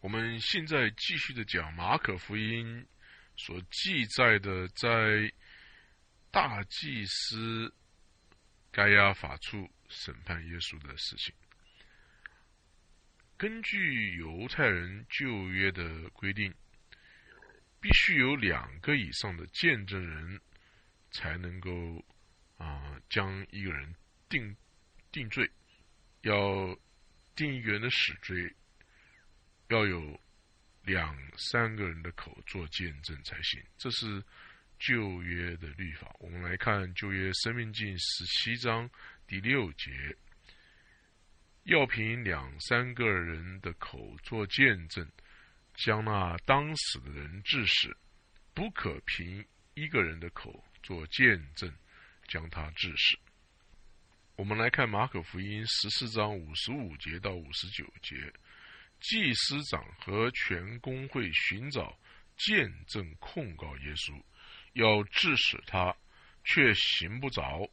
我们现在继续的讲马可福音所记载的在大祭司该亚法处审判耶稣的事情。根据犹太人旧约的规定，必须有两个以上的见证人才能够啊将一个人定定罪，要定一个人的死罪。要有两三个人的口做见证才行，这是旧约的律法。我们来看旧约生命记十七章第六节，要凭两三个人的口做见证，将那当死的人致死；不可凭一个人的口做见证，将他致死。我们来看马可福音十四章五十五节到五十九节。祭司长和全公会寻找见证控告耶稣，要致使他，却行不着。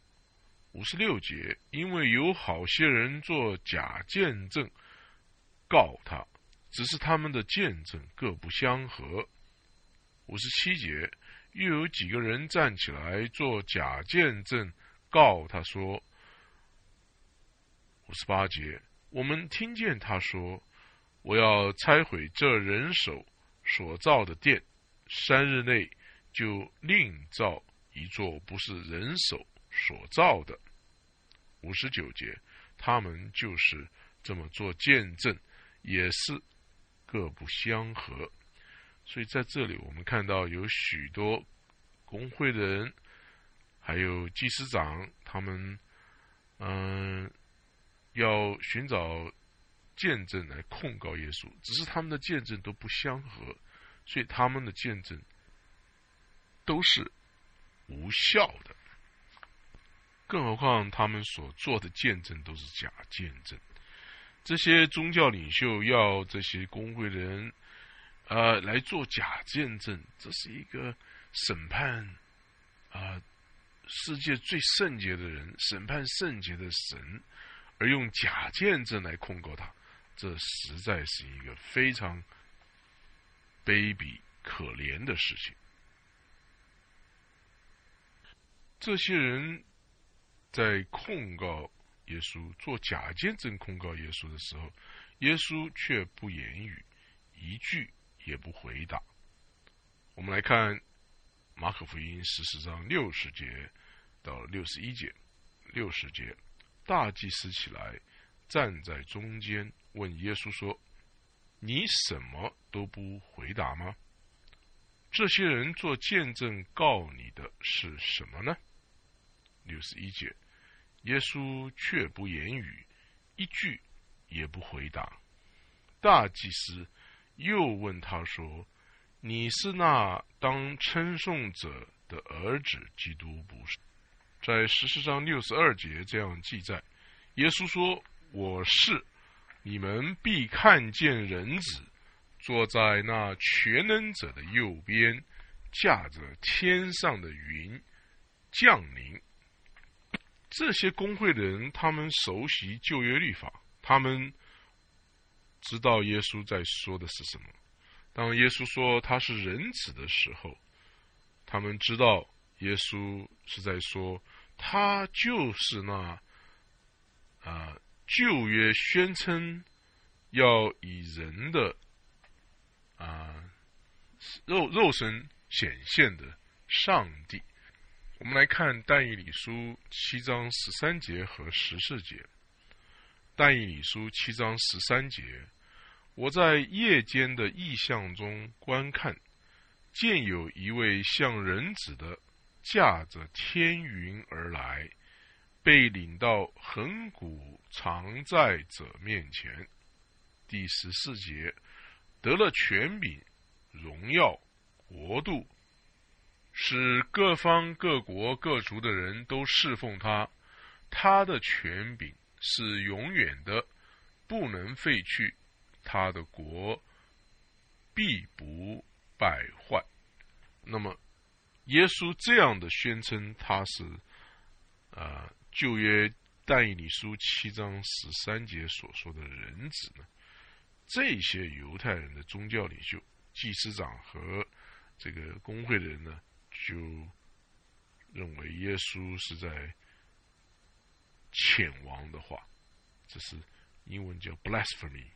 五十六节，因为有好些人做假见证告他，只是他们的见证各不相合。五十七节，又有几个人站起来做假见证告他说。五十八节，我们听见他说。我要拆毁这人手所造的殿，三日内就另造一座不是人手所造的。五十九节，他们就是这么做见证，也是各不相合。所以在这里，我们看到有许多工会的人，还有技师长，他们嗯要寻找。见证来控告耶稣，只是他们的见证都不相合，所以他们的见证都是无效的。更何况他们所做的见证都是假见证。这些宗教领袖要这些工会的人，呃，来做假见证，这是一个审判啊世界最圣洁的人，审判圣洁的神，而用假见证来控告他。这实在是一个非常卑鄙可怜的事情。这些人在控告耶稣、做假见证控告耶稣的时候，耶稣却不言语，一句也不回答。我们来看马可福音十四章六十节到六十一节，六十节，大祭司起来。站在中间问耶稣说：“你什么都不回答吗？这些人做见证告你的是什么呢？”六十一节，耶稣却不言语，一句也不回答。大祭司又问他说：“你是那当称颂者的儿子基督不是？”在十四章六十二节这样记载，耶稣说。我是你们必看见人子坐在那全能者的右边，驾着天上的云降临。这些工会的人，他们熟悉旧约律法，他们知道耶稣在说的是什么。当耶稣说他是人子的时候，他们知道耶稣是在说他就是那啊。旧约宣称要以人的啊肉肉身显现的上帝，我们来看但以理书七章十三节和十四节。但以理书七章十三节，我在夜间的异象中观看，见有一位像人子的驾着天云而来。被领到恒古常在者面前，第十四节得了权柄、荣耀、国度，使各方各国各族的人都侍奉他。他的权柄是永远的，不能废去。他的国必不败坏。那么，耶稣这样的宣称，他是啊。旧约但以理书七章十三节所说的人子呢，这些犹太人的宗教领袖、祭司长和这个工会的人呢，就认为耶稣是在遣王的话，这是英文叫 blasphemy。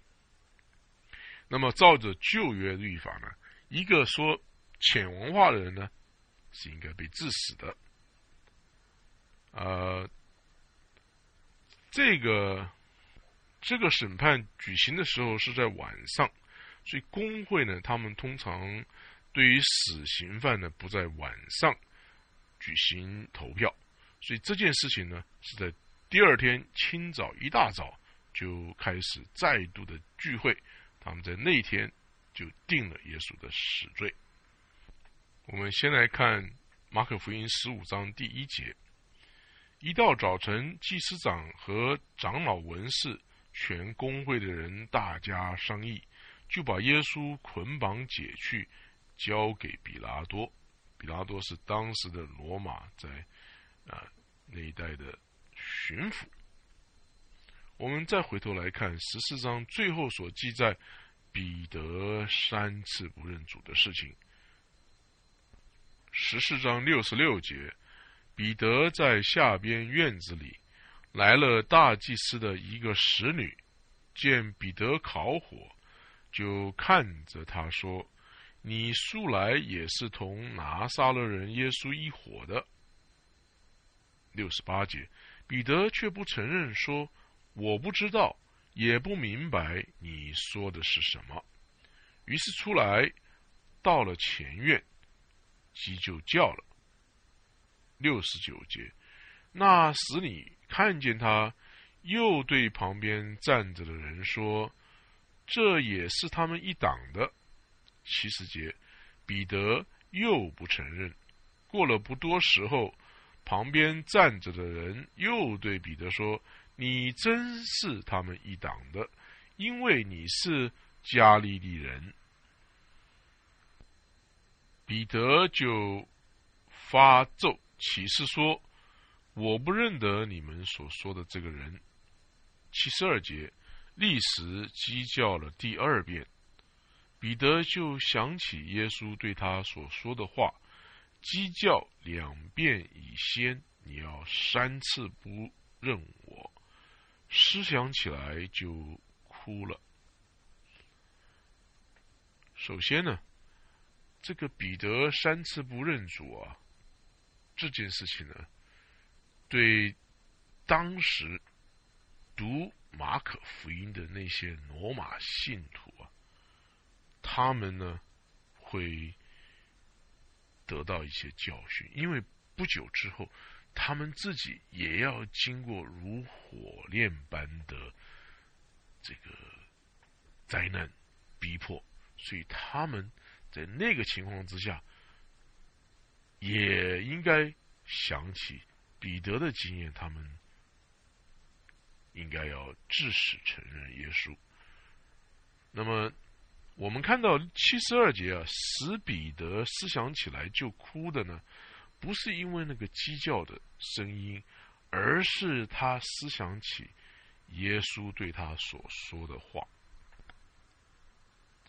那么照着旧约律法呢，一个说遣王话的人呢，是应该被致死的。呃，这个这个审判举行的时候是在晚上，所以工会呢，他们通常对于死刑犯呢不在晚上举行投票，所以这件事情呢是在第二天清早一大早就开始再度的聚会，他们在那天就定了耶稣的死罪。我们先来看马可福音十五章第一节。一到早晨，祭司长和长老文士、全公会的人大家商议，就把耶稣捆绑解去，交给比拉多。比拉多是当时的罗马在啊那一带的巡抚。我们再回头来看十四章最后所记载彼得三次不认主的事情。十四章六十六节。彼得在下边院子里，来了大祭司的一个使女，见彼得烤火，就看着他说：“你素来也是同拿撒勒人耶稣一伙的。”六十八节，彼得却不承认，说：“我不知道，也不明白你说的是什么。”于是出来，到了前院，鸡就叫了。六十九节，那使你看见他，又对旁边站着的人说：“这也是他们一党的。”七十节，彼得又不承认。过了不多时候，旁边站着的人又对彼得说：“你真是他们一党的，因为你是加利利人。”彼得就发咒。启示说：“我不认得你们所说的这个人。”七十二节，历史鸡叫了第二遍，彼得就想起耶稣对他所说的话：“鸡叫两遍以先，你要三次不认我。”思想起来就哭了。首先呢，这个彼得三次不认主啊。这件事情呢，对当时读马可福音的那些罗马信徒啊，他们呢会得到一些教训，因为不久之后，他们自己也要经过如火炼般的这个灾难逼迫，所以他们在那个情况之下。也应该想起彼得的经验，他们应该要致使承认耶稣。那么，我们看到七十二节啊，使彼得思想起来就哭的呢，不是因为那个鸡叫的声音，而是他思想起耶稣对他所说的话。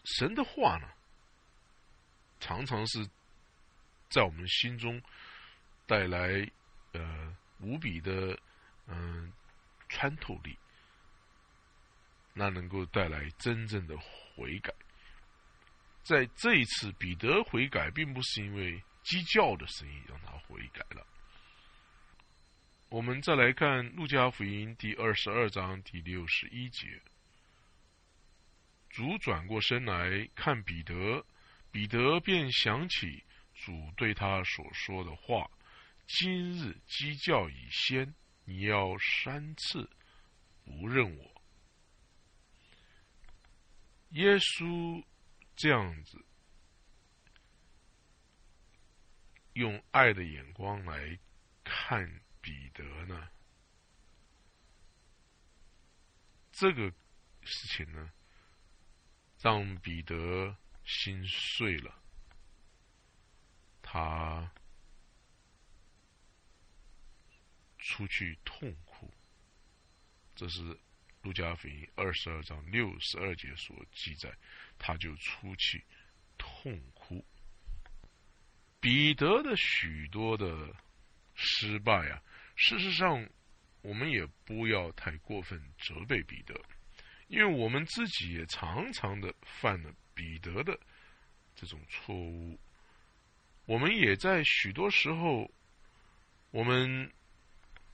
神的话呢，常常是。在我们心中带来呃无比的嗯穿透力，那能够带来真正的悔改。在这一次，彼得悔改，并不是因为鸡叫的声音让他悔改了。我们再来看《路加福音》第二十二章第六十一节，主转过身来看彼得，彼得便想起。主对他所说的话：“今日鸡叫已先，你要三次不认我。”耶稣这样子用爱的眼光来看彼得呢？这个事情呢，让彼得心碎了。他出去痛哭，这是路加福音二十二章六十二节所记载，他就出去痛哭。彼得的许多的失败啊，事实上，我们也不要太过分责备彼得，因为我们自己也常常的犯了彼得的这种错误。我们也在许多时候，我们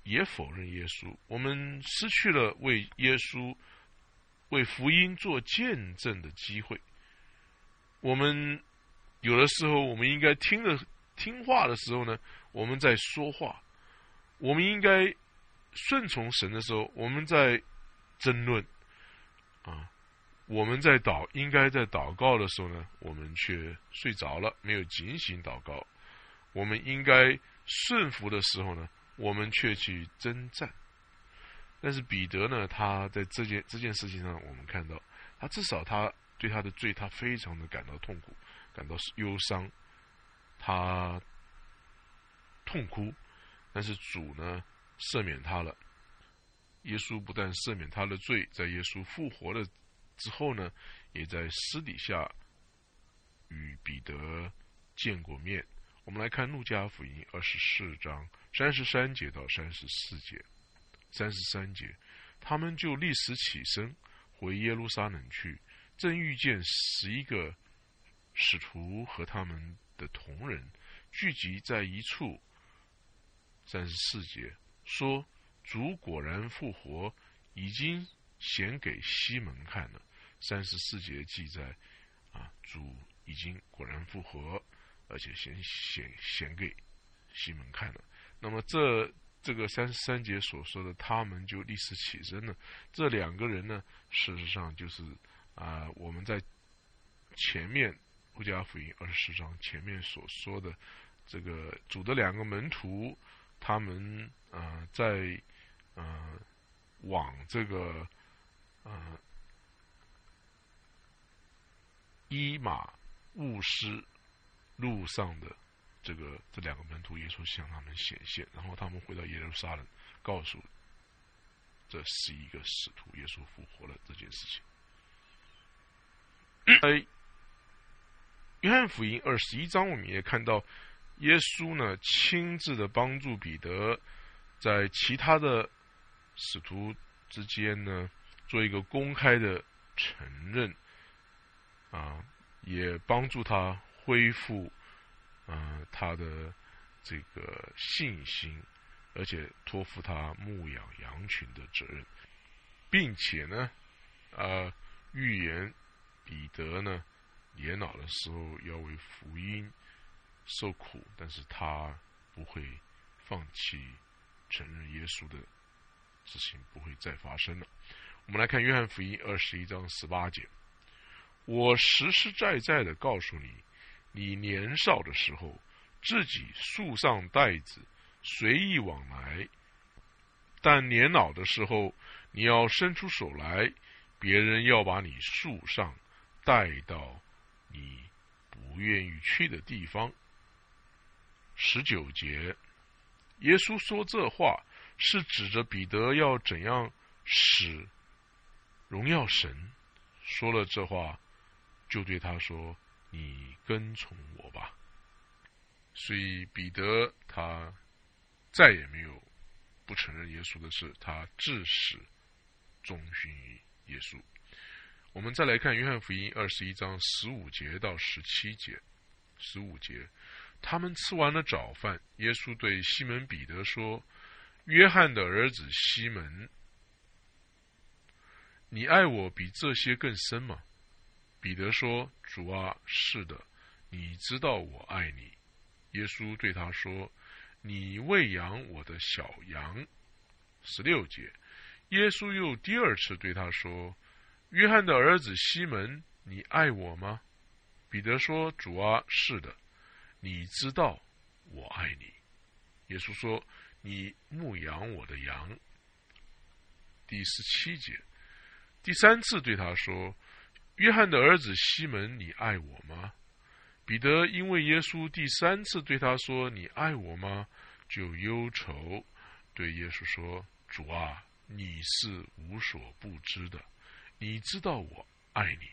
也否认耶稣，我们失去了为耶稣、为福音做见证的机会。我们有的时候，我们应该听了听话的时候呢，我们在说话；我们应该顺从神的时候，我们在争论啊。我们在祷，应该在祷告的时候呢，我们却睡着了，没有警醒祷告。我们应该顺服的时候呢，我们却去征战。但是彼得呢，他在这件这件事情上，我们看到，他至少他对他的罪，他非常的感到痛苦，感到忧伤，他痛哭。但是主呢，赦免他了。耶稣不但赦免他的罪，在耶稣复活的。之后呢，也在私底下与彼得见过面。我们来看《路加福音》二十四章三十三节到三十四节。三十三节，他们就立时起身回耶路撒冷去，正遇见十一个使徒和他们的同仁聚集在一处。三十四节说：“主果然复活，已经显给西门看了。”三十四节记载，啊，主已经果然复活，而且显显显给西门看了。那么这这个三十三节所说的，他们就立时起身了。这两个人呢，事实上就是啊，我们在前面路加福音二十四章前面所说的这个主的两个门徒，他们啊在啊往这个啊。伊马务斯路上的这个这两个门徒，耶稣向他们显现，然后他们回到耶路撒冷，告诉这十一个使徒耶稣复活了这件事情。在 约翰福音二十一章，我们也看到耶稣呢亲自的帮助彼得，在其他的使徒之间呢做一个公开的承认。啊，也帮助他恢复，嗯，他的这个信心，而且托付他牧养羊群的责任，并且呢，啊，预言彼得呢年老的时候要为福音受苦，但是他不会放弃承认耶稣的事情不会再发生了。我们来看约翰福音二十一章十八节。我实实在在的告诉你，你年少的时候，自己束上带子，随意往来；但年老的时候，你要伸出手来，别人要把你束上，带到你不愿意去的地方。十九节，耶稣说这话是指着彼得要怎样使荣耀神。说了这话。就对他说：“你跟从我吧。”所以彼得他再也没有不承认耶稣的事，他至始忠心于耶稣。我们再来看约翰福音二十一章十五节到十七节。十五节，他们吃完了早饭，耶稣对西门彼得说：“约翰的儿子西门，你爱我比这些更深吗？”彼得说：“主啊，是的，你知道我爱你。”耶稣对他说：“你喂养我的小羊。”十六节，耶稣又第二次对他说：“约翰的儿子西门，你爱我吗？”彼得说：“主啊，是的，你知道我爱你。”耶稣说：“你牧养我的羊。”第十七节，第三次对他说。约翰的儿子西门，你爱我吗？彼得因为耶稣第三次对他说“你爱我吗”，就忧愁，对耶稣说：“主啊，你是无所不知的，你知道我爱你。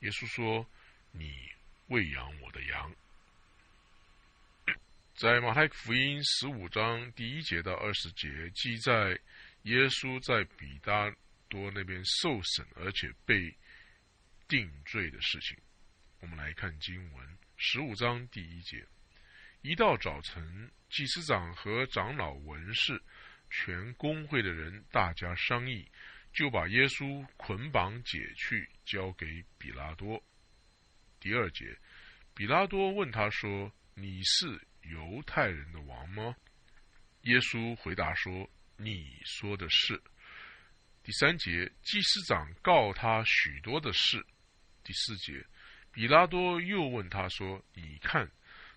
耶稣说：“你喂养我的羊。”在马太福音十五章第一节到二十节，记载耶稣在比达多那边受审，而且被定罪的事情。我们来看经文十五章第一节：一到早晨，祭司长和长老、文士、全公会的人大家商议，就把耶稣捆绑解去，交给比拉多。第二节，比拉多问他说：“你是？”犹太人的王吗？耶稣回答说：“你说的是。”第三节，祭司长告他许多的事。第四节，比拉多又问他说：“你看，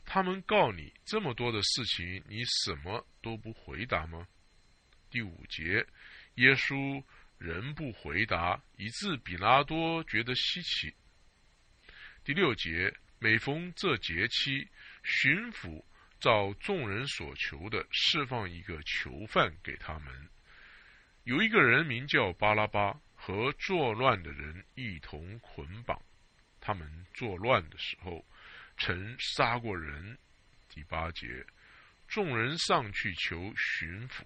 他们告你这么多的事情，你什么都不回答吗？”第五节，耶稣仍不回答，以致比拉多觉得稀奇。第六节，每逢这节期，巡抚。照众人所求的，释放一个囚犯给他们。有一个人名叫巴拉巴，和作乱的人一同捆绑。他们作乱的时候，曾杀过人。第八节，众人上去求巡抚，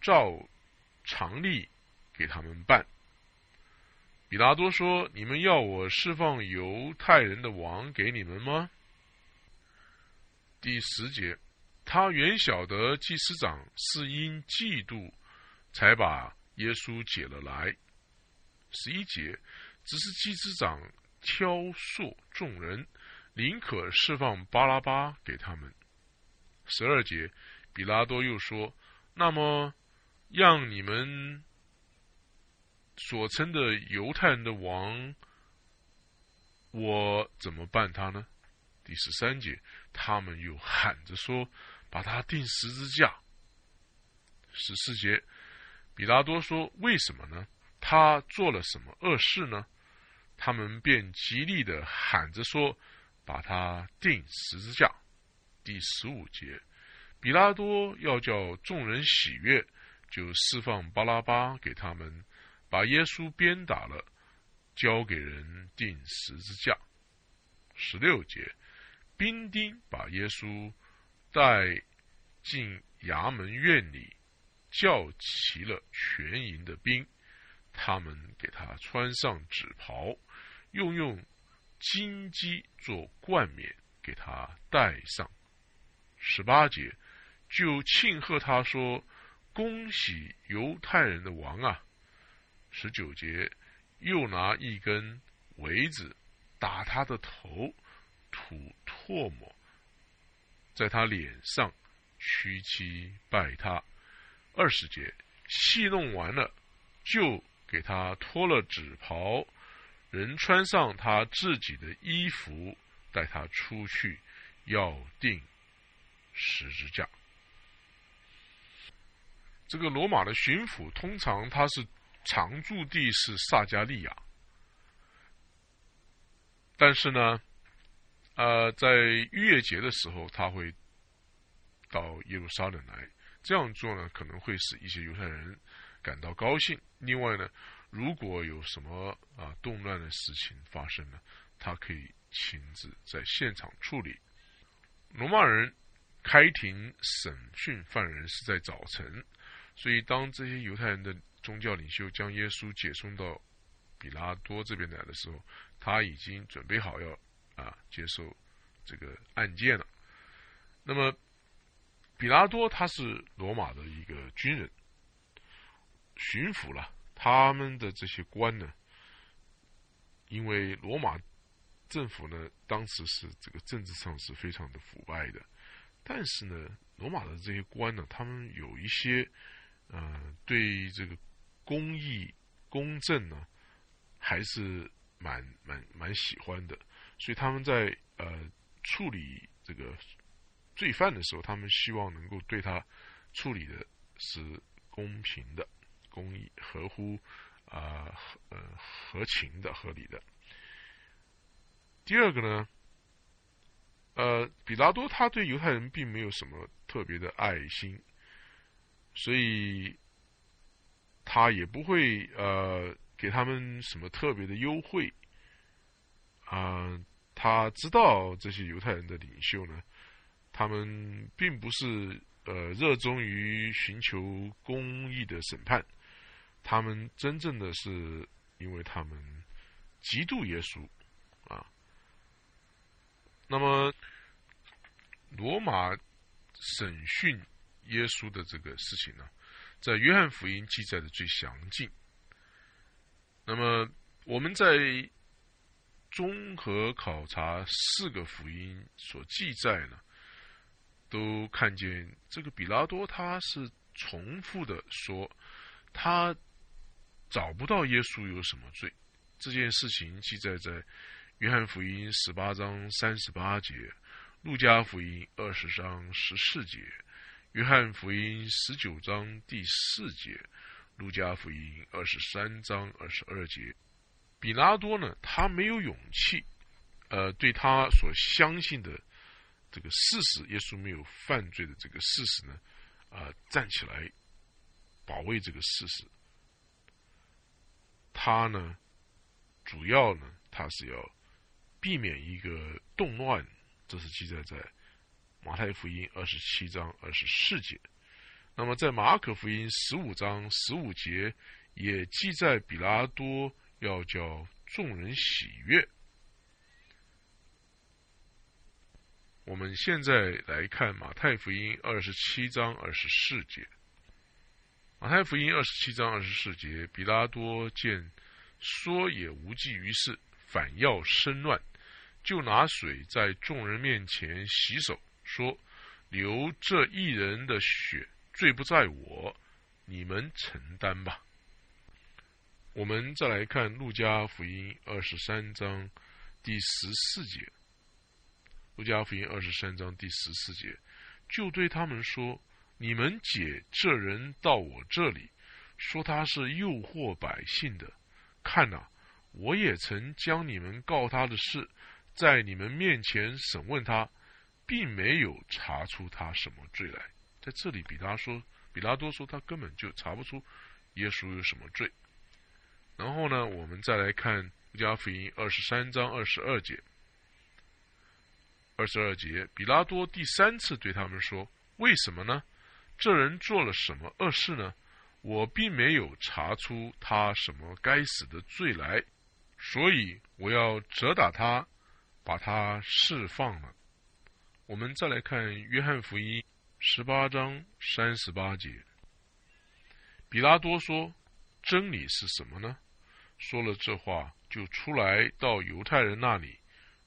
照常例给他们办。比拉多说：“你们要我释放犹太人的王给你们吗？”第十节，他原晓得祭司长是因嫉妒才把耶稣解了来。十一节，只是祭司长挑唆众人，宁可释放巴拉巴给他们。十二节，比拉多又说：“那么，让你们所称的犹太人的王，我怎么办他呢？”第十三节，他们又喊着说：“把他钉十字架。”十四节，比拉多说：“为什么呢？他做了什么恶事呢？”他们便极力的喊着说：“把他钉十字架。”第十五节，比拉多要叫众人喜悦，就释放巴拉巴给他们，把耶稣鞭打了，交给人钉十字架。十六节。兵丁把耶稣带进衙门院里，叫齐了全营的兵，他们给他穿上纸袍，又用金鸡做冠冕给他戴上。十八节就庆贺他说：“恭喜犹太人的王啊！”十九节又拿一根苇子打他的头。吐唾沫，在他脸上屈膝拜他。二十节戏弄完了，就给他脱了纸袍，人穿上他自己的衣服，带他出去，要钉十字架。这个罗马的巡抚通常他是常驻地是萨加利亚，但是呢。呃，在逾越节的时候，他会到耶路撒冷来。这样做呢，可能会使一些犹太人感到高兴。另外呢，如果有什么啊动乱的事情发生呢，他可以亲自在现场处理。罗马人开庭审讯犯人是在早晨，所以当这些犹太人的宗教领袖将耶稣解送到比拉多这边来的时候，他已经准备好要。啊，接受这个案件了。那么，比拉多他是罗马的一个军人，巡抚了。他们的这些官呢，因为罗马政府呢，当时是这个政治上是非常的腐败的。但是呢，罗马的这些官呢，他们有一些，呃，对这个公义、公正呢，还是蛮蛮蛮喜欢的。所以他们在呃处理这个罪犯的时候，他们希望能够对他处理的是公平的、公义、合乎啊呃合情的、合理的。第二个呢，呃，比拉多他对犹太人并没有什么特别的爱心，所以他也不会呃给他们什么特别的优惠啊。他知道这些犹太人的领袖呢，他们并不是呃热衷于寻求公义的审判，他们真正的是因为他们嫉妒耶稣啊。那么罗马审讯耶稣的这个事情呢，在约翰福音记载的最详尽。那么我们在综合考察四个福音所记载呢，都看见这个比拉多他是重复的说，他找不到耶稣有什么罪。这件事情记载在约翰福音十八章三十八节，路加福音二十章十四节，约翰福音十九章第四节，路加福音二十三章二十二节。比拉多呢，他没有勇气，呃，对他所相信的这个事实，耶稣没有犯罪的这个事实呢，啊，站起来保卫这个事实。他呢，主要呢，他是要避免一个动乱，这是记载在马太福音二十七章二十四节。那么在马可福音十五章十五节也记载比拉多。要叫众人喜悦。我们现在来看马太福音二十七章二十四节。马太福音二十七章二十四节，比拉多见说也无济于事，反要生乱，就拿水在众人面前洗手，说：“流这一人的血，罪不在我，你们承担吧。”我们再来看《路加福音》二十三章第十四节，《路加福音》二十三章第十四节，就对他们说：“你们解这人到我这里，说他是诱惑百姓的。看呐，我也曾将你们告他的事，在你们面前审问他，并没有查出他什么罪来。在这里，比他说，比拉多说，他根本就查不出耶稣有什么罪。”然后呢，我们再来看《路加福音》二十三章二十二节。二十二节，比拉多第三次对他们说：“为什么呢？这人做了什么恶事呢？我并没有查出他什么该死的罪来，所以我要责打他，把他释放了。”我们再来看《约翰福音》十八章三十八节。比拉多说。真理是什么呢？说了这话，就出来到犹太人那里，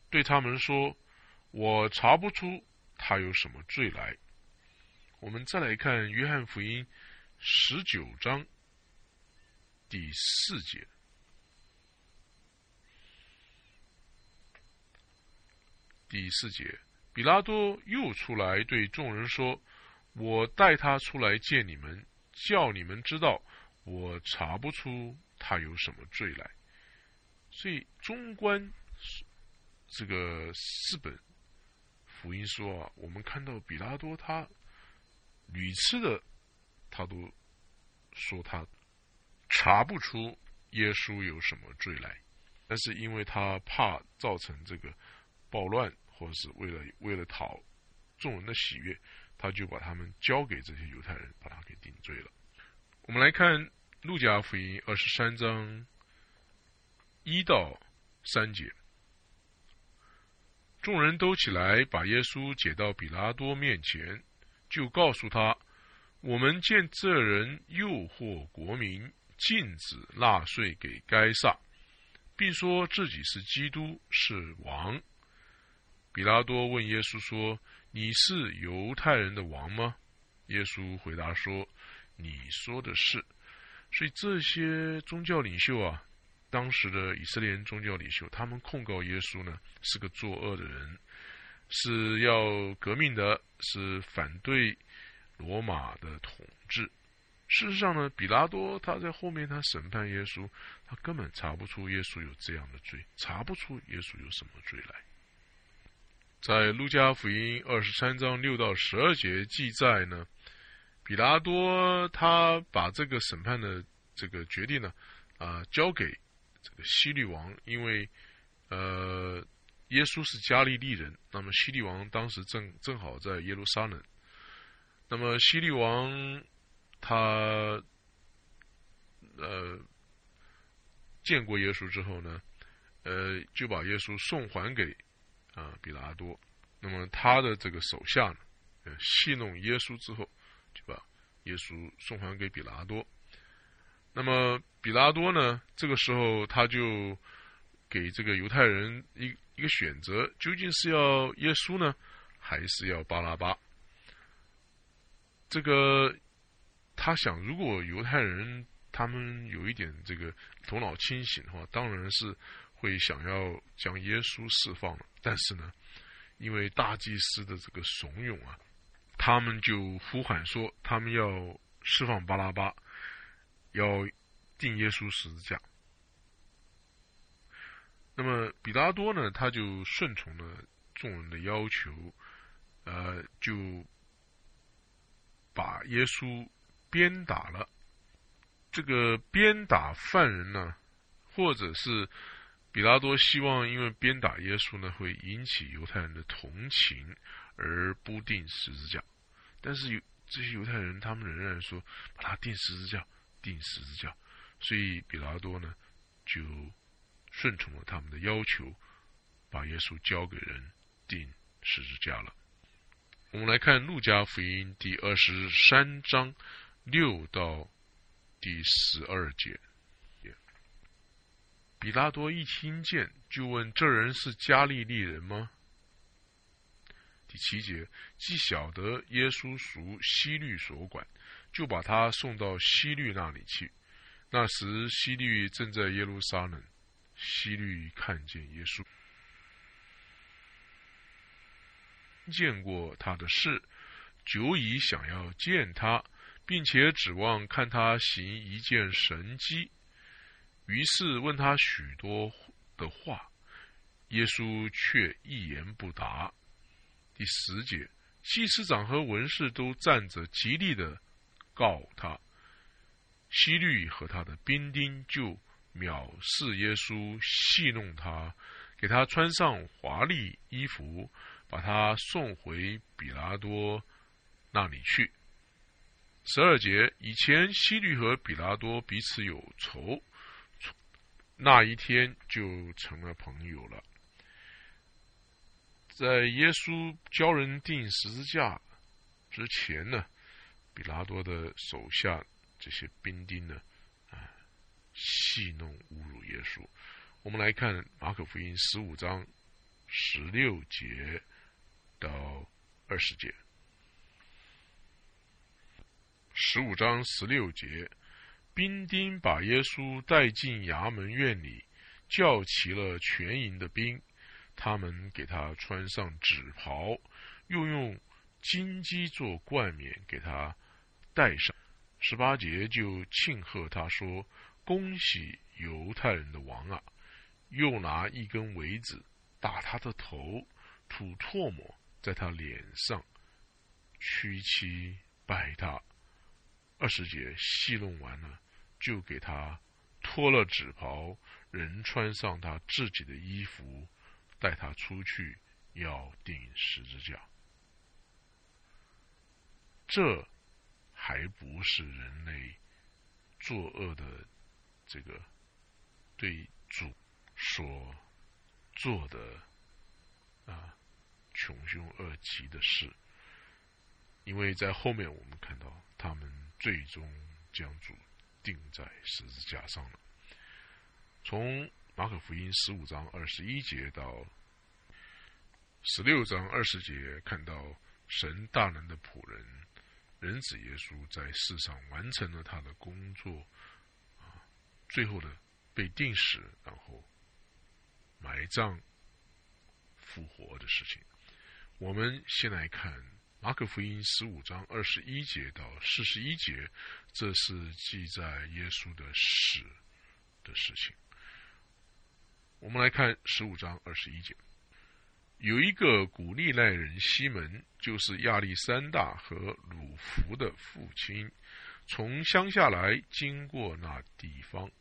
对他们说：“我查不出他有什么罪来。”我们再来看约翰福音十九章第四节。第四节，比拉多又出来对众人说：“我带他出来见你们，叫你们知道。”我查不出他有什么罪来，所以中观这个四本福音书啊，我们看到比拉多他屡次的他都说他查不出耶稣有什么罪来，但是因为他怕造成这个暴乱，或者是为了为了讨众人的喜悦，他就把他们交给这些犹太人，把他给定罪了。我们来看《路加福音》二十三章一到三节，众人都起来，把耶稣解到比拉多面前，就告诉他：“我们见这人诱惑国民，禁止纳税给该撒，并说自己是基督，是王。”比拉多问耶稣说：“你是犹太人的王吗？”耶稣回答说。你说的是，所以这些宗教领袖啊，当时的以色列人宗教领袖，他们控告耶稣呢是个作恶的人，是要革命的，是反对罗马的统治。事实上呢，比拉多他在后面他审判耶稣，他根本查不出耶稣有这样的罪，查不出耶稣有什么罪来。在路加福音二十三章六到十二节记载呢。比拉多他把这个审判的这个决定呢，啊，交给这个希律王，因为呃，耶稣是加利利人，那么西利王当时正正好在耶路撒冷，那么西利王他呃见过耶稣之后呢，呃，就把耶稣送还给啊比拉多，那么他的这个手下呢，呃，戏弄耶稣之后，就把耶稣送还给比拉多。那么比拉多呢？这个时候他就给这个犹太人一一个选择：究竟是要耶稣呢，还是要巴拉巴？这个他想，如果犹太人他们有一点这个头脑清醒的话，当然是会想要将耶稣释放了。但是呢，因为大祭司的这个怂恿啊，他们就呼喊说，他们要释放巴拉巴。要定耶稣十字架，那么比拉多呢？他就顺从了众人的要求，呃，就把耶稣鞭打了。这个鞭打犯人呢，或者是比拉多希望，因为鞭打耶稣呢，会引起犹太人的同情，而不定十字架。但是有这些犹太人，他们仍然说把他定十字架。定十字架，所以比拉多呢就顺从了他们的要求，把耶稣交给人钉十字架了。我们来看路加福音第二十三章六到第十二节。比拉多一听见，就问：“这人是加利利人吗？”第七节，既晓得耶稣属西律所管。就把他送到西律那里去。那时西律正在耶路撒冷。希律看见耶稣，见过他的事，久已想要见他，并且指望看他行一件神迹。于是问他许多的话，耶稣却一言不答。第十节，祭司长和文士都站着，极力的。告他，希律和他的兵丁就藐视耶稣，戏弄他，给他穿上华丽衣服，把他送回比拉多那里去。十二节以前，希律和比拉多彼此有仇，那一天就成了朋友了。在耶稣教人钉十字架之前呢？比拉多的手下这些兵丁呢，戏弄侮辱耶稣。我们来看马可福音十五章十六节到二十节。十五章十六节，兵丁把耶稣带进衙门院里，叫齐了全营的兵，他们给他穿上纸袍，又用金鸡做冠冕给他。戴上十八节就庆贺他说：“恭喜犹太人的王啊！”又拿一根苇子打他的头，吐唾沫在他脸上，屈膝拜他。二十节戏弄完了，就给他脱了纸袍，人穿上他自己的衣服，带他出去要钉十字架。这。还不是人类作恶的这个对主所做的啊穷凶恶极的事，因为在后面我们看到他们最终将主钉在十字架上了。从马可福音十五章二十一节到十六章二十节，看到神大能的仆人。人子耶稣在世上完成了他的工作，最后呢被定死，然后埋葬、复活的事情。我们先来看马可福音十五章二十一节到四十一节，这是记载耶稣的死的事情。我们来看十五章二十一节。有一个古利奈人西门，就是亚历山大和鲁弗的父亲，从乡下来经过那地方，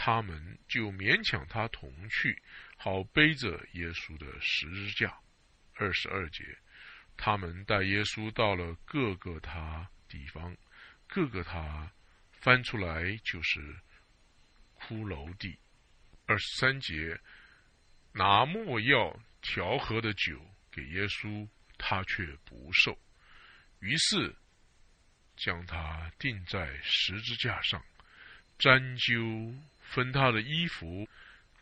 他们就勉强他同去，好背着耶稣的十字架。二十二节，他们带耶稣到了各个他地方，各个他翻出来就是骷髅地。二十三节，拿莫药调和的酒给耶稣，他却不受，于是将他钉在十字架上，沾灸分他的衣服，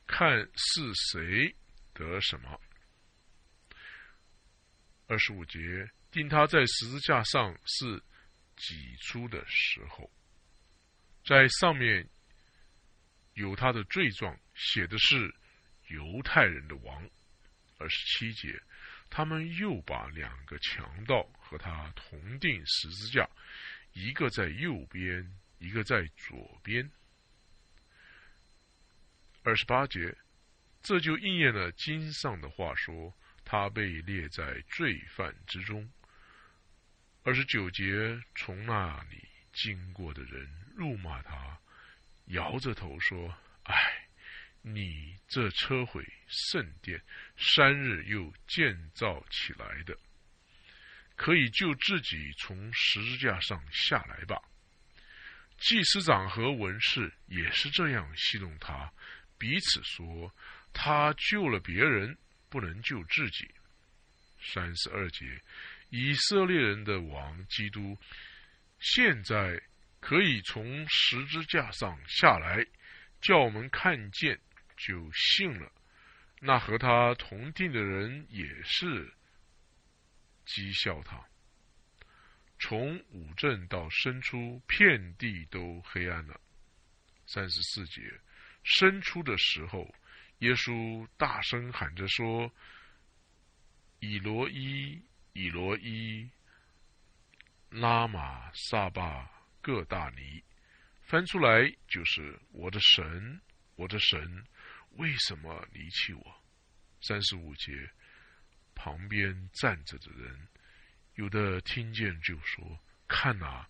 看是谁得什么。二十五节，钉他在十字架上是挤出的时候，在上面有他的罪状，写的是犹太人的王。二十七节，他们又把两个强盗和他同钉十字架，一个在右边，一个在左边。二十八节，这就应验了经上的话说。他被列在罪犯之中。二十九节，从那里经过的人辱骂他，摇着头说：“唉，你这车毁圣殿，三日又建造起来的，可以救自己从十字架上下来吧？”祭司长和文士也是这样戏弄他，彼此说：“他救了别人。”不能救自己。三十二节，以色列人的王基督，现在可以从十字架上下来，叫我们看见就信了。那和他同定的人也是讥笑他。从五镇到深处，遍地都黑暗了。三十四节，生出的时候。耶稣大声喊着说：“以罗伊，以罗伊，拉玛萨巴各大尼。”翻出来就是“我的神，我的神，为什么离弃我？”三十五节，旁边站着的人，有的听见就说：“看呐，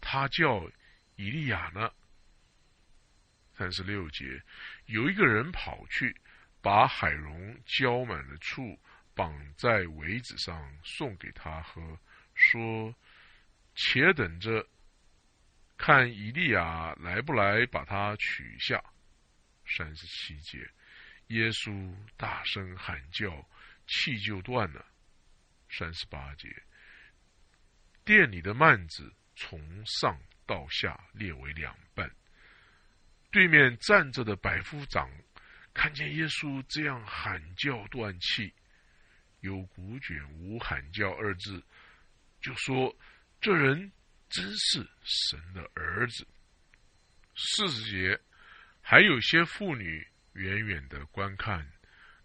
他叫以利亚呢。”三十六节，有一个人跑去，把海蓉浇满了醋，绑在苇子上，送给他喝，说：“且等着，看以利亚来不来，把他取下。”三十七节，耶稣大声喊叫，气就断了。三十八节，店里的幔子从上到下裂为两半。对面站着的百夫长看见耶稣这样喊叫断气，有古卷无喊叫二字，就说这人真是神的儿子。四十节还有些妇女远远的观看，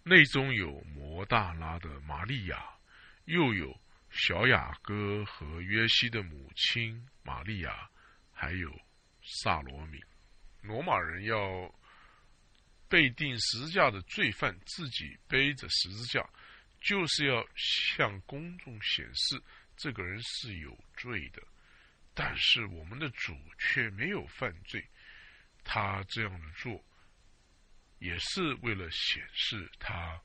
内中有摩大拉的玛利亚，又有小雅各和约西的母亲玛利亚，还有萨罗米。罗马人要被钉十字架的罪犯自己背着十字架，就是要向公众显示这个人是有罪的。但是我们的主却没有犯罪，他这样的做也是为了显示他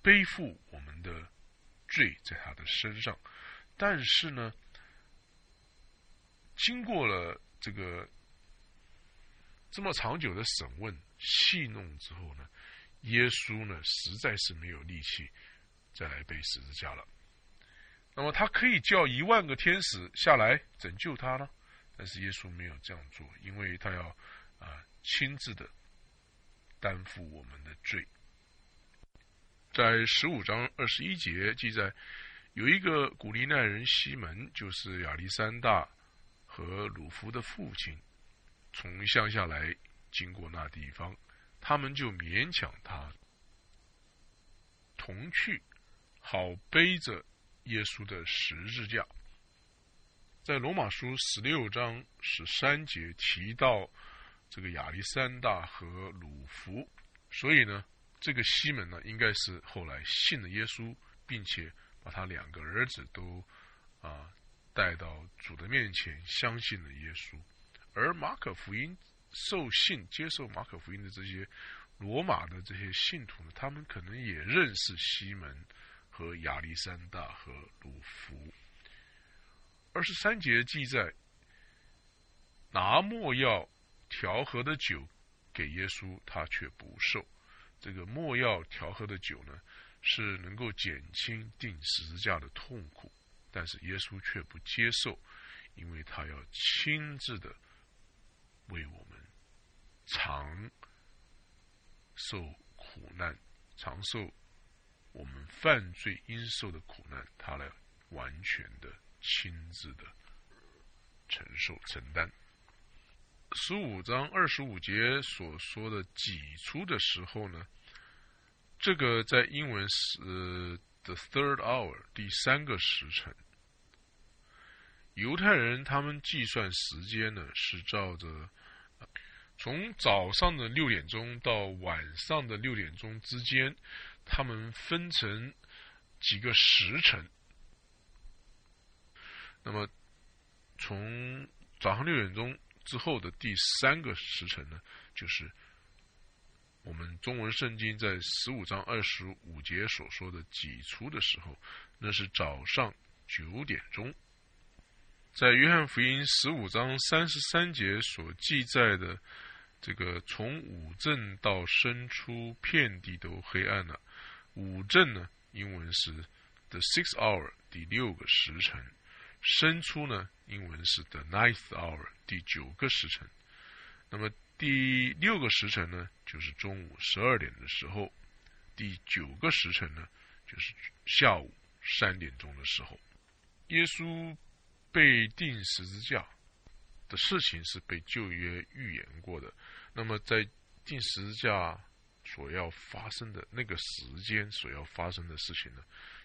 背负我们的罪在他的身上。但是呢，经过了这个。这么长久的审问、戏弄之后呢，耶稣呢实在是没有力气再来背十字架了。那么他可以叫一万个天使下来拯救他呢，但是耶稣没有这样做，因为他要啊亲自的担负我们的罪。在十五章二十一节记载，有一个古利奈人西门，就是亚历山大和鲁夫的父亲。从乡下来，经过那地方，他们就勉强他同去，好背着耶稣的十字架。在罗马书十六章十三节提到这个亚历山大和鲁弗，所以呢，这个西门呢，应该是后来信了耶稣，并且把他两个儿子都啊带到主的面前，相信了耶稣。而马可福音受信、接受马可福音的这些罗马的这些信徒呢，他们可能也认识西门和亚历山大和鲁弗。二十三节记载，拿莫药调和的酒给耶稣，他却不受。这个莫药调和的酒呢，是能够减轻钉十字架的痛苦，但是耶稣却不接受，因为他要亲自的为我们尝受苦难，尝受我们犯罪应受的苦难，他来完全的。亲自的承受承担。十五章二十五节所说的挤出的时候呢，这个在英文是 the third hour 第三个时辰。犹太人他们计算时间呢，是照着从早上的六点钟到晚上的六点钟之间，他们分成几个时辰。那么，从早上六点钟之后的第三个时辰呢，就是我们中文圣经在十五章二十五节所说的“己出”的时候，那是早上九点钟。在约翰福音十五章三十三节所记载的这个从五正到生出，遍地都黑暗了。五正呢，英文是 the sixth hour，第六个时辰。生出呢？英文是 the ninth hour，第九个时辰。那么第六个时辰呢，就是中午十二点的时候。第九个时辰呢，就是下午三点钟的时候。耶稣被钉十字架的事情是被旧约预言过的。那么在定十字架所要发生的那个时间所要发生的事情呢，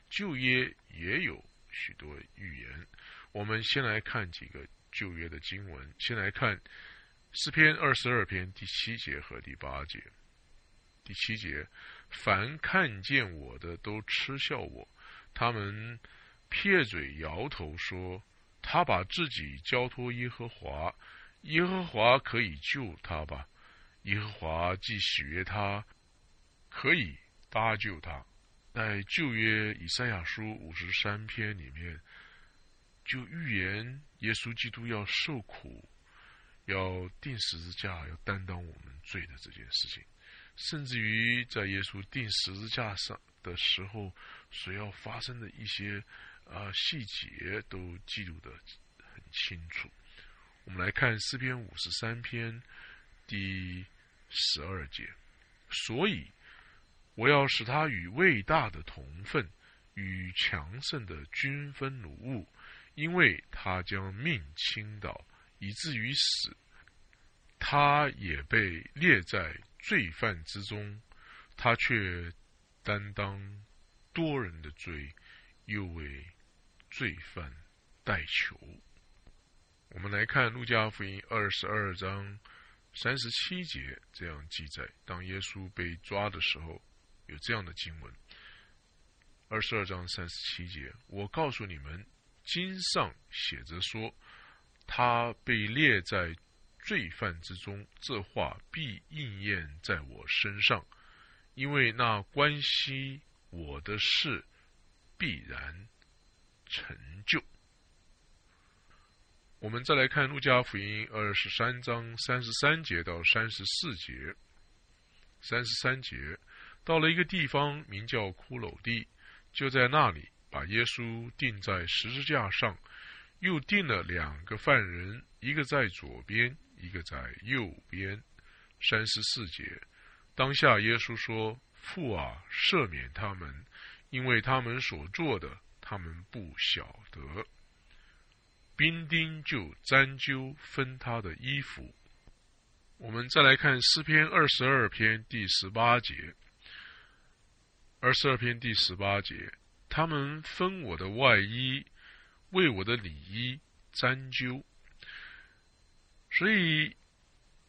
旧约也有。许多预言，我们先来看几个旧约的经文。先来看诗篇二十二篇第七节和第八节。第七节：凡看见我的都嗤笑我，他们撇嘴摇头说：“他把自己交托耶和华，耶和华可以救他吧？耶和华既喜悦他，可以搭救他。”在旧约以赛亚书五十三篇里面，就预言耶稣基督要受苦，要钉十字架，要担当我们罪的这件事情。甚至于在耶稣钉十字架上的时候，所要发生的一些啊细节，都记录的很清楚。我们来看诗篇五十三篇第十二节，所以。我要使他与伟大的同分，与强盛的均分奴物，因为他将命倾倒，以至于死。他也被列在罪犯之中，他却担当多人的罪，又为罪犯代求。我们来看路加福音二十二章三十七节这样记载：当耶稣被抓的时候。有这样的经文，二十二章三十七节，我告诉你们，经上写着说，他被列在罪犯之中，这话必应验在我身上，因为那关系我的事必然成就。我们再来看路加福音二十三章三十三节到三十四节，三十三节。到了一个地方，名叫骷髅地，就在那里把耶稣钉在十字架上，又钉了两个犯人，一个在左边，一个在右边。三十四节，当下耶稣说：“父啊，赦免他们，因为他们所做的，他们不晓得。”兵丁就沾揪分他的衣服。我们再来看诗篇二十二篇第十八节。二十二篇第十八节，他们分我的外衣，为我的里衣沾揪。所以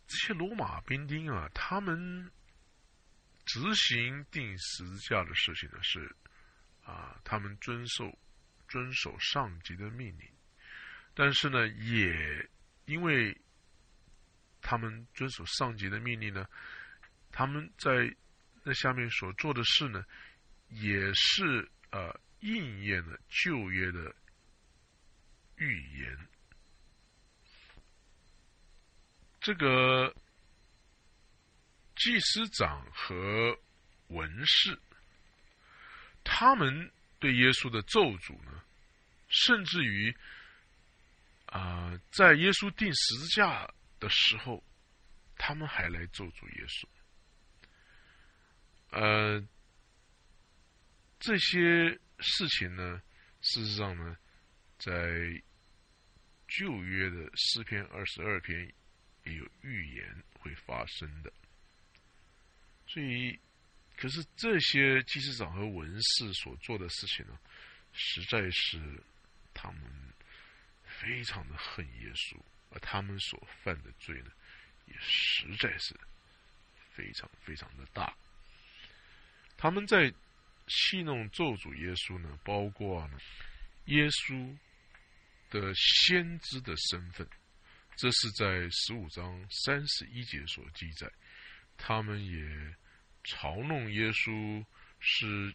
这些罗马兵丁啊，他们执行定十字架的事情呢，是啊，他们遵守遵守上级的命令，但是呢，也因为他们遵守上级的命令呢，他们在那下面所做的事呢，也是呃应验了旧约的预言。这个祭司长和文士，他们对耶稣的咒诅呢，甚至于啊，在耶稣钉十字架的时候，他们还来咒诅耶稣。呃，这些事情呢，事实上呢，在旧约的诗篇二十二篇。也有预言会发生的，所以，可是这些祭司长和文士所做的事情呢，实在是他们非常的恨耶稣，而他们所犯的罪呢，也实在是非常非常的大。他们在戏弄咒诅耶稣呢，包括呢，耶稣的先知的身份。这是在十五章三十一节所记载，他们也嘲弄耶稣是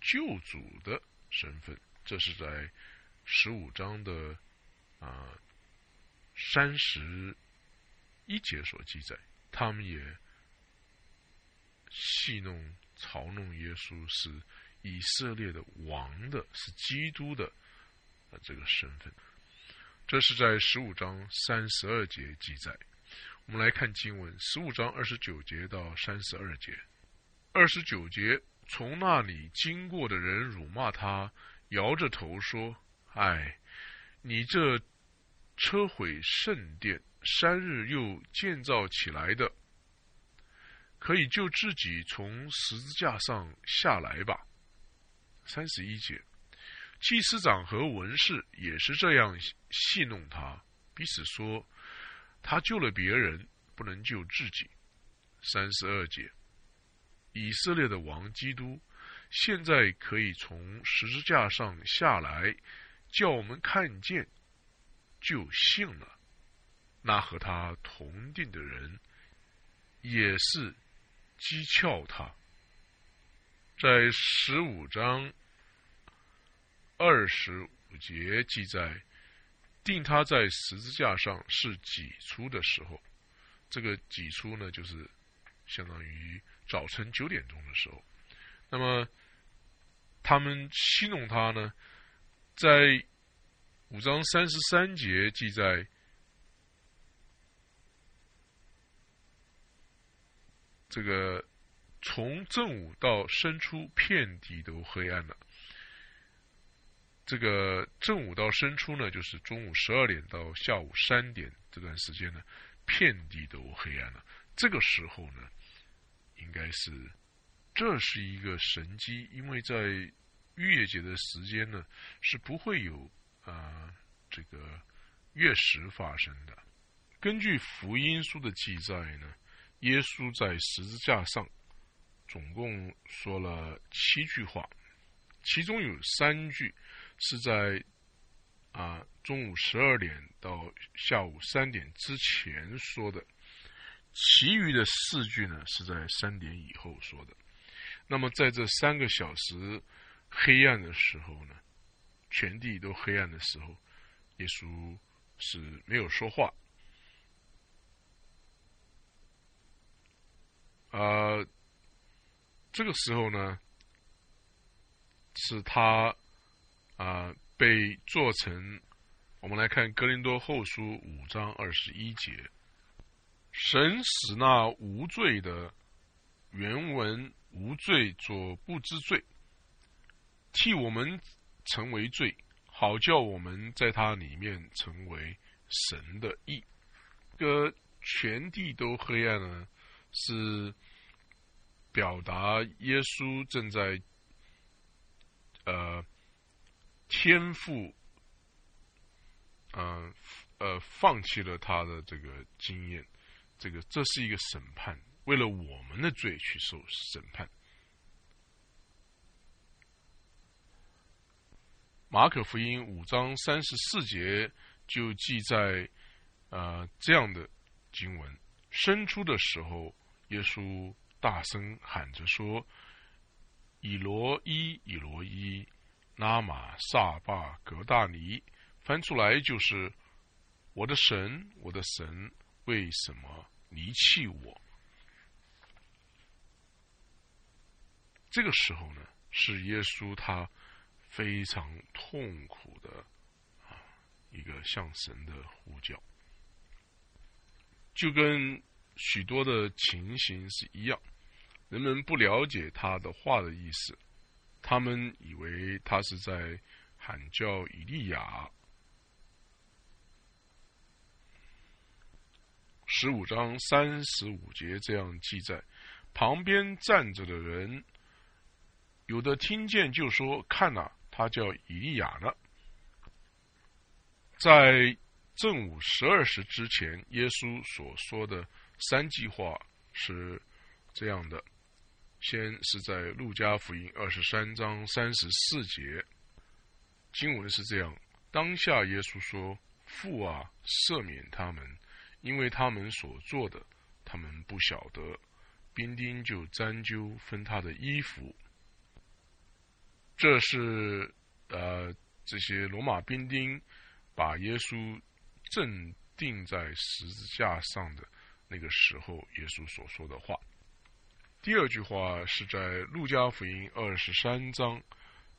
救主的身份。这是在十五章的啊三十一节所记载，他们也戏弄、嘲弄耶稣是以色列的王的，是基督的啊这个身份。这是在十五章三十二节记载。我们来看经文，十五章二十九节到三十二节。二十九节，从那里经过的人辱骂他，摇着头说：“唉，你这车毁圣殿，三日又建造起来的，可以救自己从十字架上下来吧。”三十一节。祭司长和文士也是这样戏弄他，彼此说：“他救了别人，不能救自己。”三十二节，以色列的王基督现在可以从十字架上下来，叫我们看见，就信了。那和他同定的人也是讥诮他，在十五章。二十五节记载，定他在十字架上是挤出的时候，这个挤出呢，就是相当于早晨九点钟的时候。那么他们戏弄他呢，在五章三十三节记载，这个从正午到申初，遍地都黑暗了。这个正午到申初呢，就是中午十二点到下午三点这段时间呢，遍地都黑暗了。这个时候呢，应该是这是一个神机，因为在月节的时间呢，是不会有啊这个月食发生的。根据福音书的记载呢，耶稣在十字架上总共说了七句话，其中有三句。是在啊中午十二点到下午三点之前说的，其余的四句呢是在三点以后说的。那么在这三个小时黑暗的时候呢，全地都黑暗的时候，耶稣是没有说话。啊，这个时候呢，是他。啊，被做成，我们来看《格林多后书》五章二十一节，神使那无罪的原文无罪做不知罪，替我们成为罪，好叫我们在他里面成为神的义。这个全地都黑暗呢，是表达耶稣正在，呃。天赋，呃呃，放弃了他的这个经验，这个这是一个审判，为了我们的罪去受审判。马可福音五章三十四节就记在啊这样的经文：生出的时候，耶稣大声喊着说：“以罗伊，以罗伊，拉玛萨巴格大尼。”翻出来就是：“我的神，我的神，为什么离弃我？”这个时候呢，是耶稣他非常痛苦的啊一个向神的呼叫，就跟许多的情形是一样，人们不了解他的话的意思，他们以为他是在喊叫以利亚。十五章三十五节这样记载，旁边站着的人。有的听见就说：“看呐，他叫以利亚呢。”在正午十二时之前，耶稣所说的三句话是这样的：先是在路加福音二十三章三十四节，经文是这样：当下耶稣说：“父啊，赦免他们，因为他们所做的，他们不晓得。”兵丁就沾揪分他的衣服。这是呃，这些罗马兵丁把耶稣正钉在十字架上的那个时候，耶稣所说的话。第二句话是在路加福音二十三章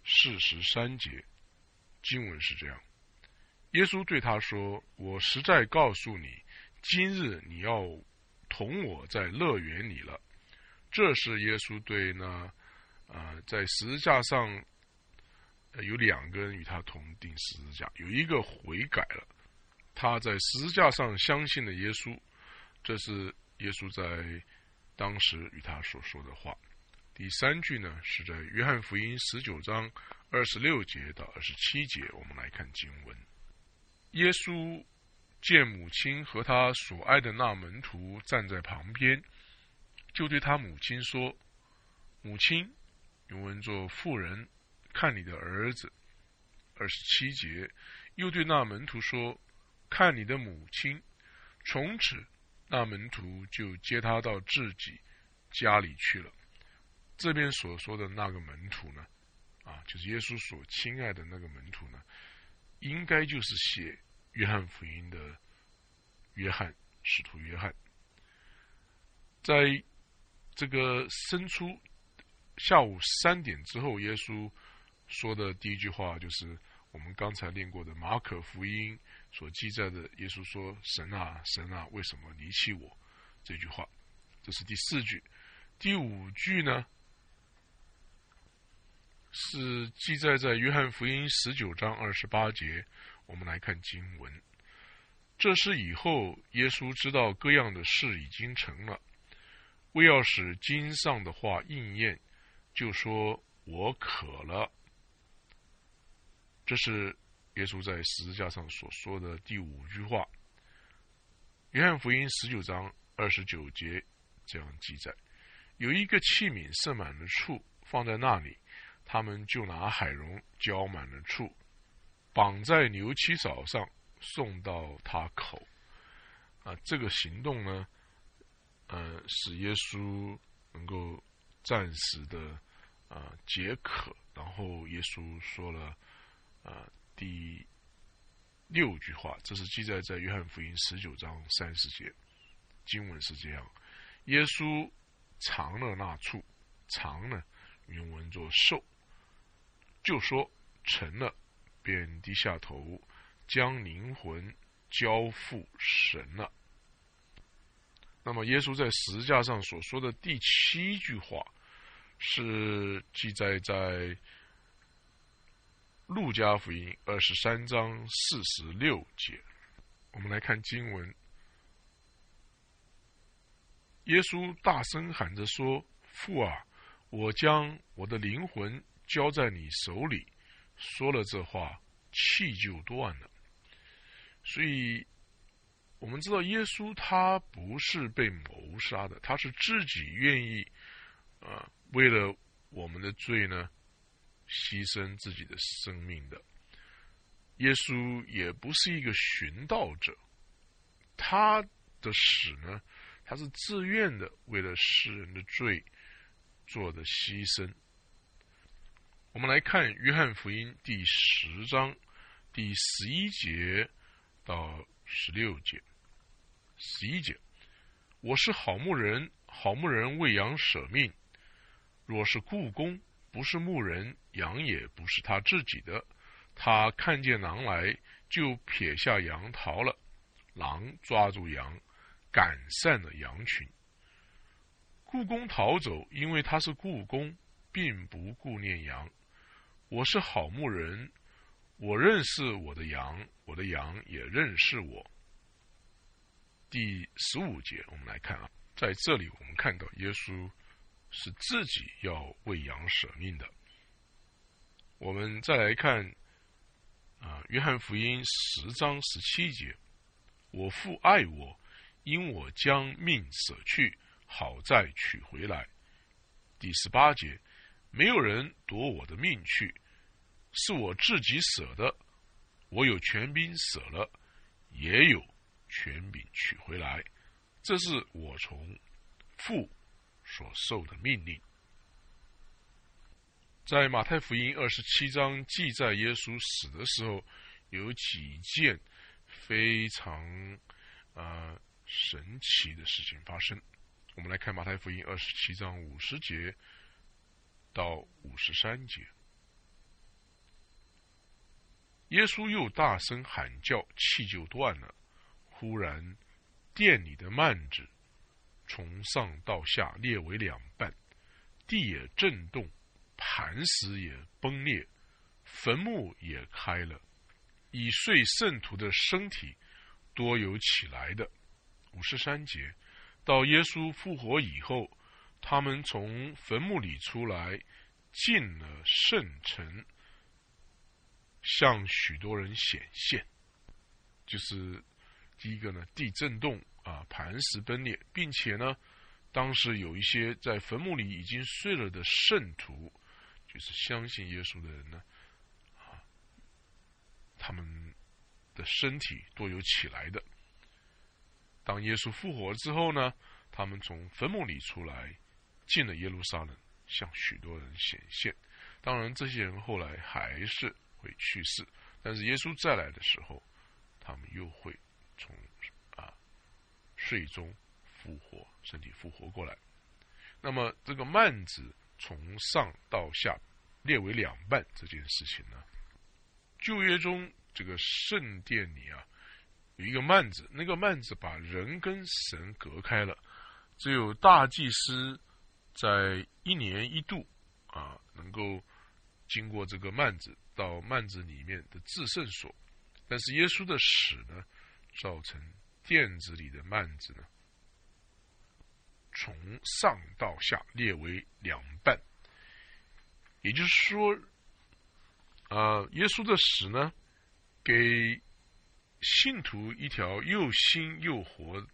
四十三节，经文是这样：耶稣对他说：“我实在告诉你，今日你要同我在乐园里了。”这是耶稣对那。啊，在十字架上，有两个人与他同钉十字架，有一个悔改了，他在十字架上相信了耶稣，这是耶稣在当时与他所说的话。第三句呢，是在约翰福音十九章二十六节到二十七节，我们来看经文。耶稣见母亲和他所爱的那门徒站在旁边，就对他母亲说：“母亲。”原文做妇人，看你的儿子。二十七节，又对那门徒说：“看你的母亲。”从此，那门徒就接他到自己家里去了。这边所说的那个门徒呢，啊，就是耶稣所亲爱的那个门徒呢，应该就是写约翰福音的约翰使徒约翰。在这个生出。下午三点之后，耶稣说的第一句话就是我们刚才念过的马可福音所记载的。耶稣说：“神啊，神啊，为什么离弃我？”这句话，这是第四句。第五句呢，是记载在约翰福音十九章二十八节。我们来看经文：这是以后耶稣知道各样的事已经成了，为要使经上的话应验。就说我渴了，这是耶稣在十字架上所说的第五句话。约翰福音十九章二十九节这样记载：有一个器皿盛满了醋，放在那里，他们就拿海蓉浇满了醋，绑在牛七草上，送到他口。啊，这个行动呢，呃，使耶稣能够暂时的。啊，解渴。然后耶稣说了啊，第六句话，这是记载在约翰福音十九章三十节。经文是这样：耶稣尝了那处，尝呢，原文作受，就说成了，便低下头，将灵魂交付神了。那么，耶稣在十字架上所说的第七句话。是记载在路加福音二十三章四十六节。我们来看经文：耶稣大声喊着说：“父啊，我将我的灵魂交在你手里。”说了这话，气就断了。所以，我们知道耶稣他不是被谋杀的，他是自己愿意啊。为了我们的罪呢，牺牲自己的生命的。耶稣也不是一个寻道者，他的死呢，他是自愿的，为了世人的罪做的牺牲。我们来看约翰福音第十章第十一节到十六节。十一节，我是好牧人，好牧人为羊舍命。若是故宫不是牧人，羊也不是他自己的。他看见狼来，就撇下羊逃了。狼抓住羊，赶散了羊群。故宫逃走，因为他是故宫，并不顾念羊。我是好牧人，我认识我的羊，我的羊也认识我。第十五节，我们来看啊，在这里我们看到耶稣是自己要为羊舍命的。我们再来看啊，约翰福音十章十七节：“我父爱我，因我将命舍去，好再取回来。”第十八节。没有人夺我的命去，是我自己舍的。我有权柄舍了，也有权柄取回来。这是我从父所受的命令。在马太福音二十七章记载耶稣死的时候，有几件非常啊神奇的事情发生。我们来看马太福音二十七章五十节。到五十三节，耶稣又大声喊叫，气就断了。忽然，殿里的幔子从上到下裂为两半，地也震动，磐石也崩裂，坟墓也开了。已睡圣徒的身体多有起来的。五十三节，到耶稣复活以后。他们从坟墓里出来，进了圣城，向许多人显现。就是第一个呢，地震动啊，磐石崩裂，并且呢，当时有一些在坟墓里已经睡了的圣徒，就是相信耶稣的人呢，啊，他们的身体都有起来的。当耶稣复活之后呢，他们从坟墓里出来。进了耶路撒冷，向许多人显现。当然，这些人后来还是会去世，但是耶稣再来的时候，他们又会从啊睡中复活，身体复活过来。那么，这个幔子从上到下列为两半这件事情呢？旧约中这个圣殿里啊，有一个幔子，那个幔子把人跟神隔开了，只有大祭司。在一年一度啊，能够经过这个幔子到幔子里面的至圣所，但是耶稣的死呢，造成殿子里的幔子呢，从上到下列为两半。也就是说，啊，耶稣的死呢，给信徒一条又新又活，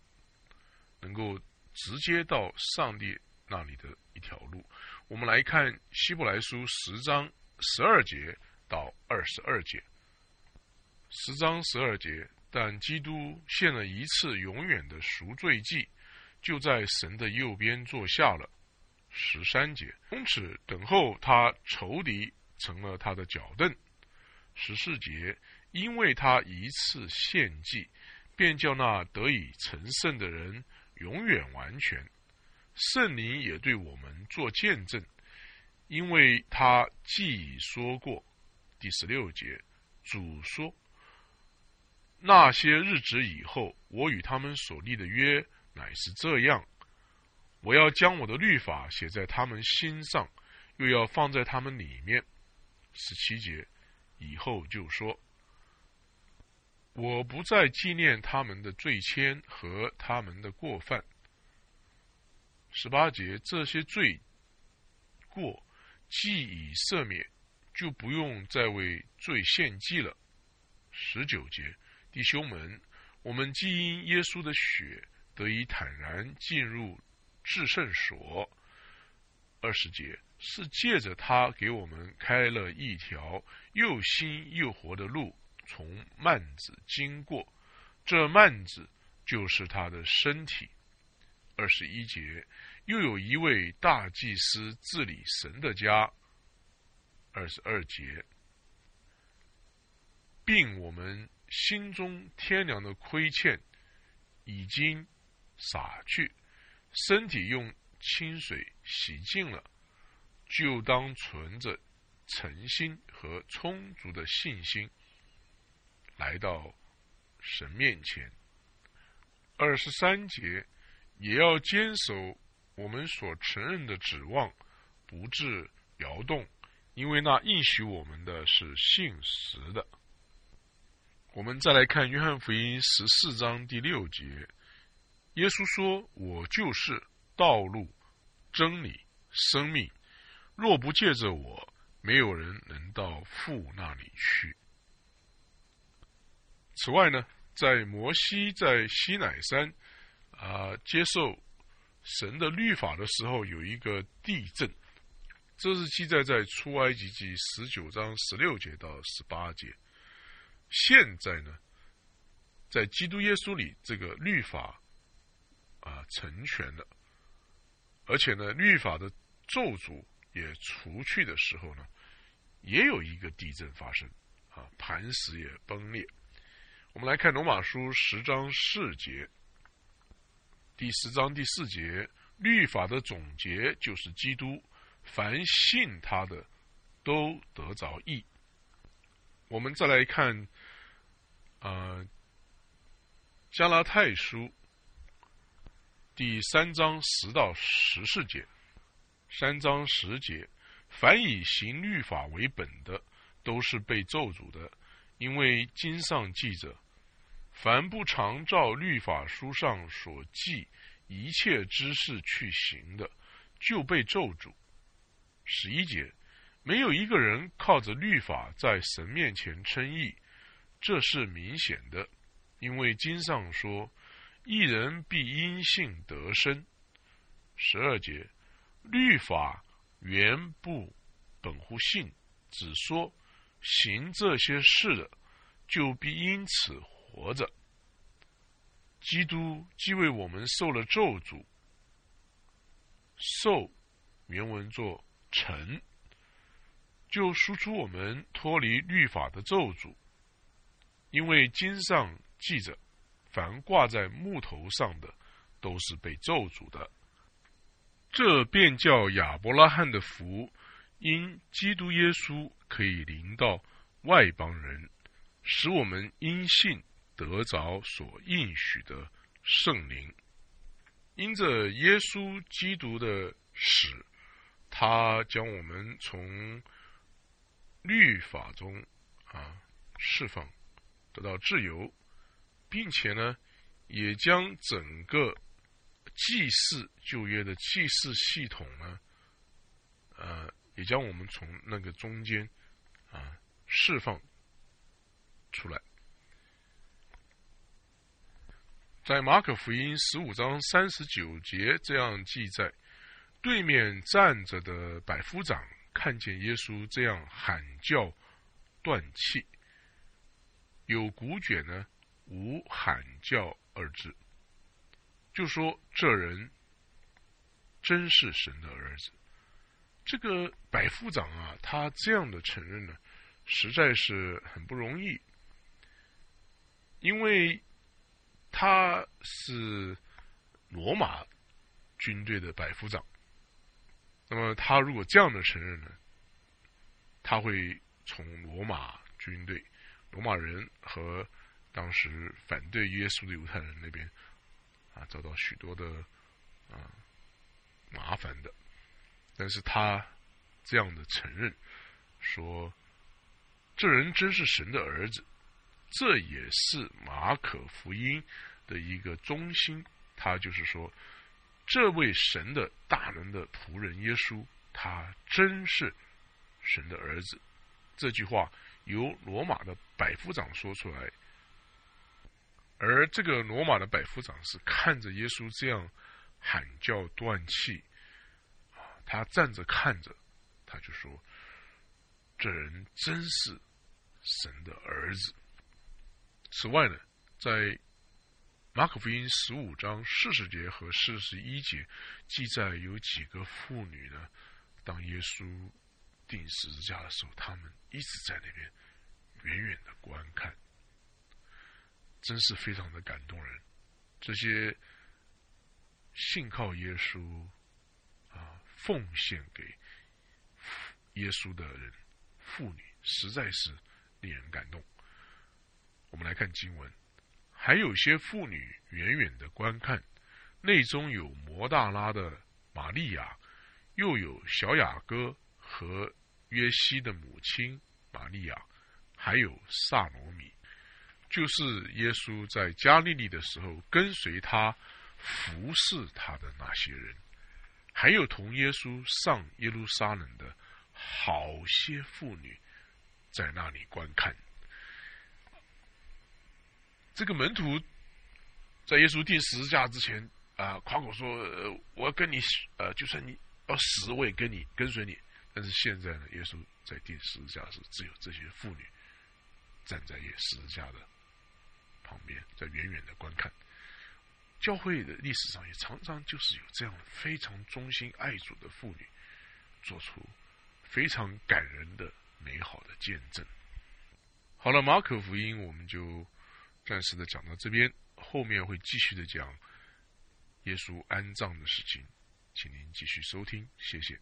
能够直接到上帝。那里的一条路，我们来看希伯来书十章十二节到二十二节。十章十二节，但基督献了一次永远的赎罪祭，就在神的右边坐下了。十三节，从此等候他仇敌成了他的脚凳。十四节，因为他一次献祭，便叫那得以成圣的人永远完全。圣灵也对我们做见证，因为他既已说过，第十六节，主说：“那些日子以后，我与他们所立的约乃是这样，我要将我的律法写在他们心上，又要放在他们里面。”十七节以后就说：“我不再纪念他们的罪愆和他们的过犯。”十八节，这些罪过既已赦免，就不用再为罪献祭了。十九节，弟兄们，我们既因耶稣的血得以坦然进入至圣所。二十节，是借着他给我们开了一条又新又活的路，从幔子经过，这幔子就是他的身体。二十一节，又有一位大祭司治理神的家。二十二节，并我们心中天良的亏欠已经洒去，身体用清水洗净了，就当存着诚心和充足的信心来到神面前。二十三节。也要坚守我们所承认的指望，不致摇动，因为那应许我们的是信实的。我们再来看约翰福音十四章第六节，耶稣说：“我就是道路、真理、生命，若不借着我，没有人能到父那里去。”此外呢，在摩西在西乃山。啊，接受神的律法的时候有一个地震，这是记载在出埃及记十九章十六节到十八节。现在呢，在基督耶稣里，这个律法啊成全了，而且呢，律法的咒诅也除去的时候呢，也有一个地震发生，啊，磐石也崩裂。我们来看罗马书十章四节。第十章第四节，律法的总结就是基督，凡信他的都得着义。我们再来看，呃，加拉太书第三章十到十四节，三章十节，凡以行律法为本的，都是被咒诅的，因为经上记着。凡不常照律法书上所记一切之事去行的，就被咒诅。十一节，没有一个人靠着律法在神面前称义，这是明显的，因为经上说，一人必因信得生。十二节，律法原不本乎信，只说行这些事的，就必因此。活着，基督既为我们受了咒诅，受原文作成，就输出我们脱离律法的咒诅。因为经上记着，凡挂在木头上的，都是被咒诅的。这便叫亚伯拉罕的福，因基督耶稣可以临到外邦人，使我们因信。得着所应许的圣灵，因着耶稣基督的死，他将我们从律法中啊释放，得到自由，并且呢，也将整个祭祀旧约的祭祀系统呢，呃，也将我们从那个中间啊释放出来。在马可福音十五章三十九节这样记载：对面站着的百夫长看见耶稣这样喊叫、断气，有古卷呢无喊叫二字，就说这人真是神的儿子。这个百夫长啊，他这样的承认呢，实在是很不容易，因为。他是罗马军队的百夫长，那么他如果这样的承认呢，他会从罗马军队、罗马人和当时反对耶稣的犹太人那边啊遭到许多的啊麻烦的。但是他这样的承认，说这人真是神的儿子。这也是马可福音的一个中心，他就是说，这位神的大能的仆人耶稣，他真是神的儿子。这句话由罗马的百夫长说出来，而这个罗马的百夫长是看着耶稣这样喊叫断气，他站着看着，他就说，这人真是神的儿子。此外呢，在马可福音十五章四十节和四十一节记载有几个妇女呢，当耶稣钉十字架的时候，他们一直在那边远远的观看，真是非常的感动人。这些信靠耶稣啊，奉献给耶稣的人，妇女实在是令人感动。我们来看经文，还有些妇女远远的观看，内中有摩大拉的玛利亚，又有小雅各和约西的母亲玛利亚，还有萨罗米。就是耶稣在加利利的时候，跟随他服侍他的那些人，还有同耶稣上耶路撒冷的好些妇女，在那里观看。这个门徒在耶稣钉十字架之前啊，夸口说：“我要跟你，呃，就算你要死，我也跟你跟随你。”但是现在呢，耶稣在钉十字架时，只有这些妇女站在耶十字架的。旁边在远远的观看，教会的历史上也常常就是有这样非常忠心爱主的妇女，做出非常感人的美好的见证。好了，马可福音我们就暂时的讲到这边，后面会继续的讲耶稣安葬的事情，请您继续收听，谢谢。